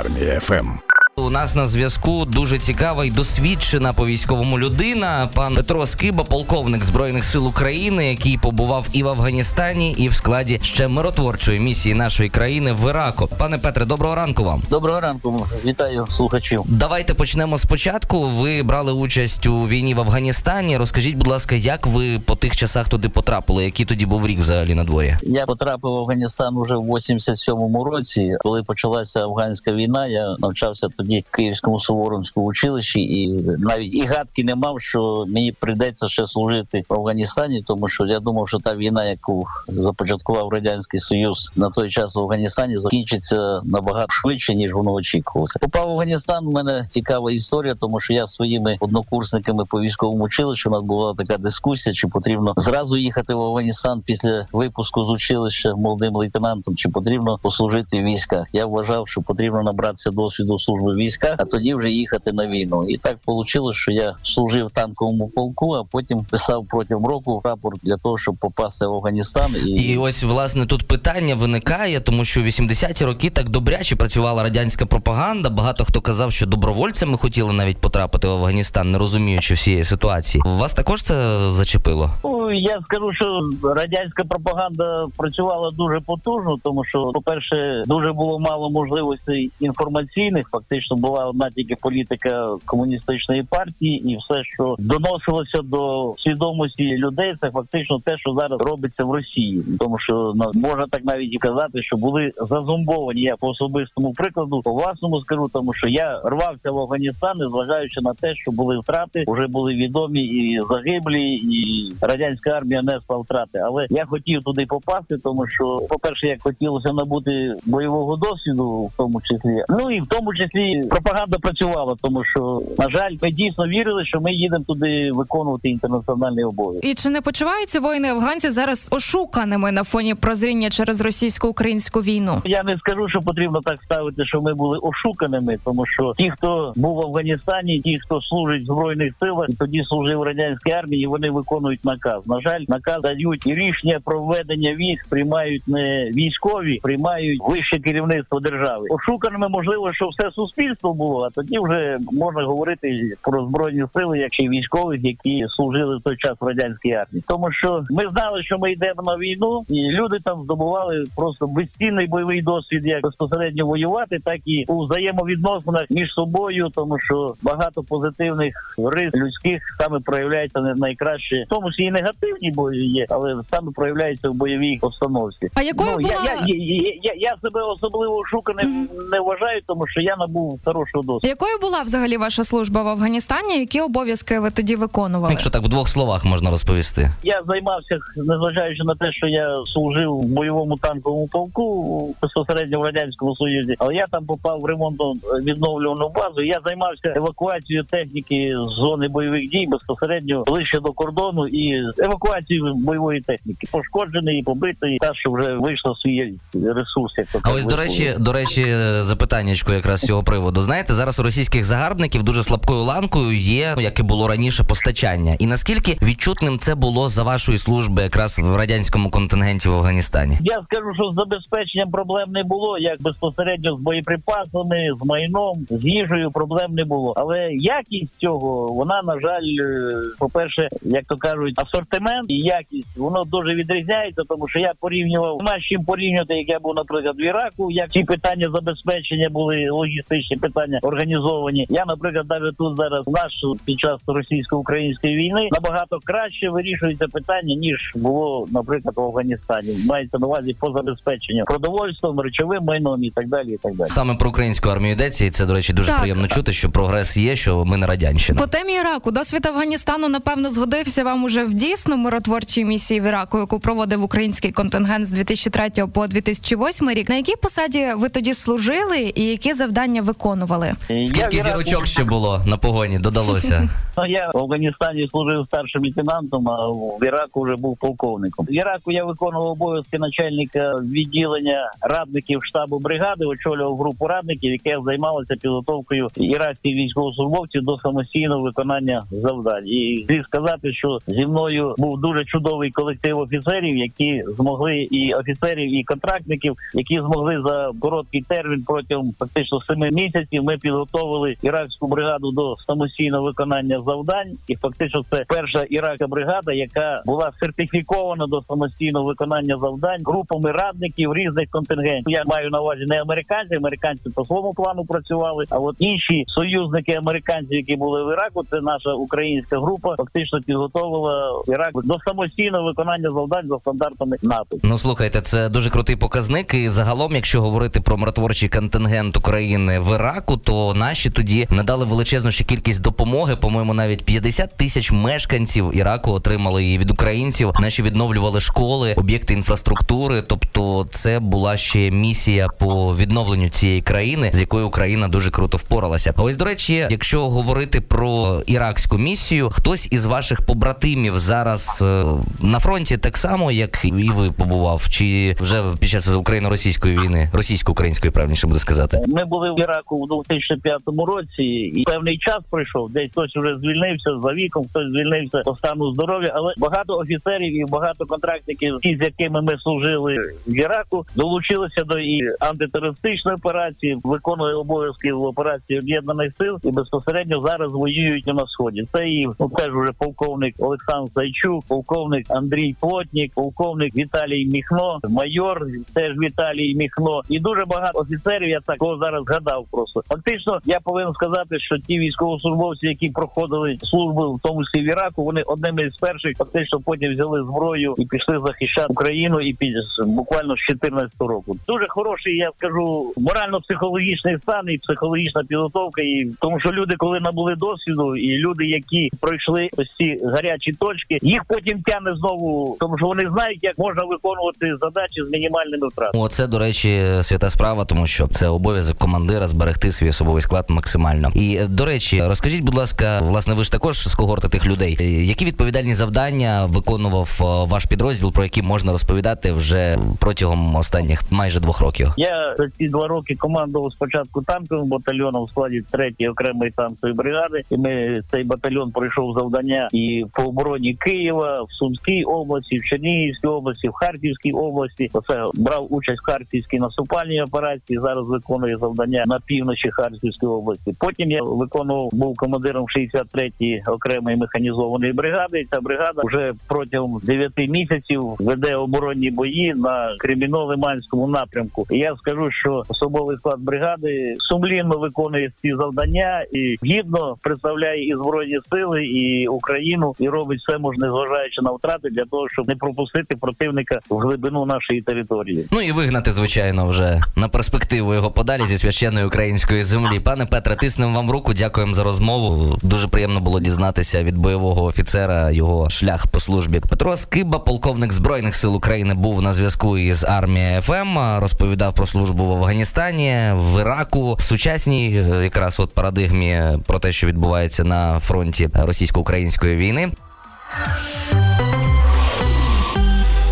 Армія ФМ. У нас на зв'язку дуже цікава і досвідчена по військовому людина. Пан Петро Скиба, полковник збройних сил України, який побував і в Афганістані, і в складі ще миротворчої місії нашої країни в Іраку. Пане Петре, доброго ранку вам. Доброго ранку, вітаю слухачів. Давайте почнемо спочатку. Ви брали участь у війні в Афганістані. Розкажіть, будь ласка, як ви по тих часах туди потрапили? Який тоді був рік взагалі на дворі? Я потрапив в Афганістан уже в 87-му році. Коли почалася афганська війна, я навчався тоді в Київському Суворовському училищі, і навіть і гадки не мав, що мені прийдеться ще служити в Афганістані, тому що я думав, що та війна, яку започаткував радянський союз на той час в Афганістані, закінчиться набагато швидше ніж воно очікувалося. Попав в Афганістан. У мене цікава історія, тому що я своїми однокурсниками по військовому училищу у нас була така дискусія, чи потрібно зразу їхати в Афганістан після випуску з училища молодим лейтенантом, чи потрібно послужити в військах. Я вважав, що потрібно набратися досвіду служби в військах, а тоді вже їхати на війну. І так вийшло, що я служив в танковому полку, а потім писав протягом року рапорт для того, щоб попасти в Афганістан. І, І ось власне тут питання виникає, тому що в 80-ті роки так добряче працювала радянська пропаганда. Багато хто казав, що добровольцями хотіли навіть потрапити в Афганістан, не розуміючи всієї ситуації. Вас також це зачепило? Ну, я скажу, що радянська пропаганда працювала дуже потужно, тому що, по-перше, дуже було мало можливостей інформаційних. Фактично була одна тільки політика комуністичної партії, і все, що доносилося до свідомості людей, це фактично те, що зараз робиться в Росії. Тому що ну, можна так навіть і казати, що були зазумбовані. Я по особистому прикладу, по власному скажу, тому що я рвався в Афганістан, незважаючи на те, що були втрати, вже були відомі і загиблі, і радянська армія несла втрати. Але я хотів туди попасти, тому що, по перше, як хотілося набути бойового досвіду, в тому числі, ну і в тому числі пропаганда працювала, тому що на жаль, ми дійсно вірили, що ми їдемо туди виконувати інтернаціональний обов'язок. І чи не почуваються воїни афганці зараз ошуканими на фоні прозріння через російсько-українську війну? Я не скажу, що потрібно так ставити, що ми були ошуканими, тому що ті, хто був в Афганістані, ті, хто служить в збройних силах, тоді служив в радянській армії, вони виконують наказ. На жаль, наказ дають і рішення про введення військ приймають не військові, приймають вище керівництво держави. Ошуканими можливо, що все суспільство було, а тоді вже можна говорити про збройні сили, як і військових, які служили в той час в радянській армії. Тому що ми знали, що ми йдемо на війну, і люди там здобували просто безцінний бойовий досвід, як безпосередньо воювати, так і у взаємовідносинах між собою, тому що багато позитивних рис людських саме проявляється не найкраще, в тому числі і негативні бої є, але саме проявляється в бойовій обстановці. А якою ну, була я, я, я, я, я себе особливо шуканим не вважаю, тому що я набув хорошого досвіду. якою була взагалі ваша служба в Афганістані? Які обов'язки ви тоді виконували? Якщо так в двох словах можна розповісти. Я займався, незважаючи на те, що я служив в бойовому танковому полку безпосередньо в радянському союзі, але я там попав в ремонтно відновлювану базу. Я займався евакуацією техніки з зони бойових дій безпосередньо ближче до кордону і евакуацією бойової техніки, пошкодженої, побитої, та що вже вийшло в свій ресурс. Як то А ось до речі, до речі, запитаннячко якраз цього приводу. Знаєте, зараз у російських загарбників дуже слабкою ланкою є, ну, як і було раніше, постачання. І наскільки відчутним це було за вашої служби якраз в радянському контингенті в Афганістані? Я скажу, що з забезпеченням проблем не було, як безпосередньо з боєприпасами, з майном, з їжею проблем не було. Але якість цього, вона на жаль, е, по-перше, як то кажуть, асортимент і якість воно дуже відрізняється, тому що я порівнював нема з чим порівнювати, як я був, наприклад, в Іраку, як ці питання забезпечення були логістичні питання організовані. Я, наприклад, навіть тут зараз наш під час російсько-української війни набагато краще вирішується питання ніж було, наприклад, в Афганістані. Мається на увазі по забезпеченню продовольством, речовим майном і так далі. І так далі. Саме про українську армію йдеться, і це, до речі, дуже Так. приємно чути, що прогрес є, що ми не радянщина. По темі Іраку досвід Афганістану напевно згодився вам уже в дійсно миротворчій місії в Іраку, яку проводив український контингент з 2003 по 2008 рік. На якій посаді ви тоді служили і які завдання виконували? Скільки зірочок ще було на погоні, додалося. Ну, я в Афганістані служив старшим лейтенантом, а в Іраку вже був полковником. В Іраку я виконував обов'язки начальника відділення радників штабу бригади, очолював групу радників, яка займалася підготовкою іракських військовослужбовців до самостійного виконання завдань. І слід сказати, що зі мною був дуже чудовий колектив офіцерів, які змогли і офіцерів, і контрактників, які змогли за короткий термін протягом фактично семи місяців. Ми підготовили іракську бригаду до самостійного виконання завдань, і фактично це перша іракська бригада, яка була сертифікована до самостійного виконання завдань групами радників різних контингентів. Я маю на увазі не американці, американці по своєму плану працювали. А от інші союзники американців, які були в Іраку, це наша українська група, фактично підготовила Ірак до самостійного виконання завдань за стандартами НАТО. Ну слухайте, це дуже крутий показник. І загалом, якщо говорити про миротворчий контингент України в Іраку, то наші тоді надали величезну ще кількість допомоги. По-моєму, навіть 50 тисяч мешканців Іраку отримали її від українців. Наші відновлювали школи, об'єкти інфраструктури. Тобто, це була ще місія по відновленню цієї країни, з якою Україна дуже круто впоралася. А ось до речі, якщо говорити про іракську місію, хтось із ваших побратимів зараз е, на фронті так само, як і ви побував, чи вже під час україно-російської війни, російсько-української, правильніше буде сказати. Ми були в Іраку в 2005 році, і певний час пройшов. Десь хтось вже звільнився за віком, хтось звільнився по стану здоров'я. Але багато офіцерів і багато контрактників, з якими ми служили в Іраку, долучилися до і антитерористичної операції, виконували обов'язки в операції об'єднаних сил і безпосередньо зараз воюють на сході. Це і ну теж уже полковник Олександр Сайчук, полковник Андрій Плотнік, полковник Віталій Міхно, майор теж Віталій Міхно, і дуже багато офіцерів. Я такого зараз згадав. Просто фактично, я повинен сказати, що ті військовослужбовці, які проходили службу, в тому числі в Іраку, вони одними з перших фактично потім взяли зброю і пішли захищати Україну і під буквально з 14 року. Дуже хороший, я скажу, морально-психологічний стан і психологічна підготовка. І тому, що люди, коли набули досвіду, і люди, які пройшли ось ці гарячі точки, їх потім тягне знову, тому що вони знають, як можна виконувати задачі з мінімальними втратами. Оце, до речі, свята справа, тому що це обов'язок командира зберегти свій особовий склад максимально. І е, до речі, розкажіть, будь ласка, власне, ви ж також з когорти тих людей. Е, Які відповідальні завдання виконував е, ваш підрозділ, про які можна розповідати вже протягом останніх майже двох років? Я за ці два роки командував спочатку танковим батальйоном в складі 3-ї окремої танкової бригади. І ми цей батальйон пройшов завдання і по обороні Києва, в Сумській області, в Чернігівській області, в Харківській області. Оце брав участь в Харківській наступальній операції. Зараз виконує завдання на півночі Харківської області. Потім я виконував був командиром 63-ї окремої механізованої бригади. Ця бригада вже протягом 9 місяців веде оборонні бої на Креміно-Лиманському напрямку. І я скажу, що особовий склад бригади сумлінно виконує ці завдання і гідно представляє і збройні сили, і Україну, і робить все можне, зважаючи на втрати, для того, щоб не пропустити противника в глибину нашої території. Ну і вигнати, звичайно, вже на перспективу його подалі зі священної української землі. Пане Петре, тиснемо вам руку. Дякуємо за розмову. Дуже приємно було дізнатися від бойового офіцера його шлях по службі. Петро Скиба, полковник збройних сил України, був на зв'язку із армією ФМ. Розповідав про службу в Афганістані, в Іраку, в сучасній е, якраз от парадигмі про те, що відбувається на фронті російсько-української війни.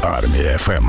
Армія ФМ.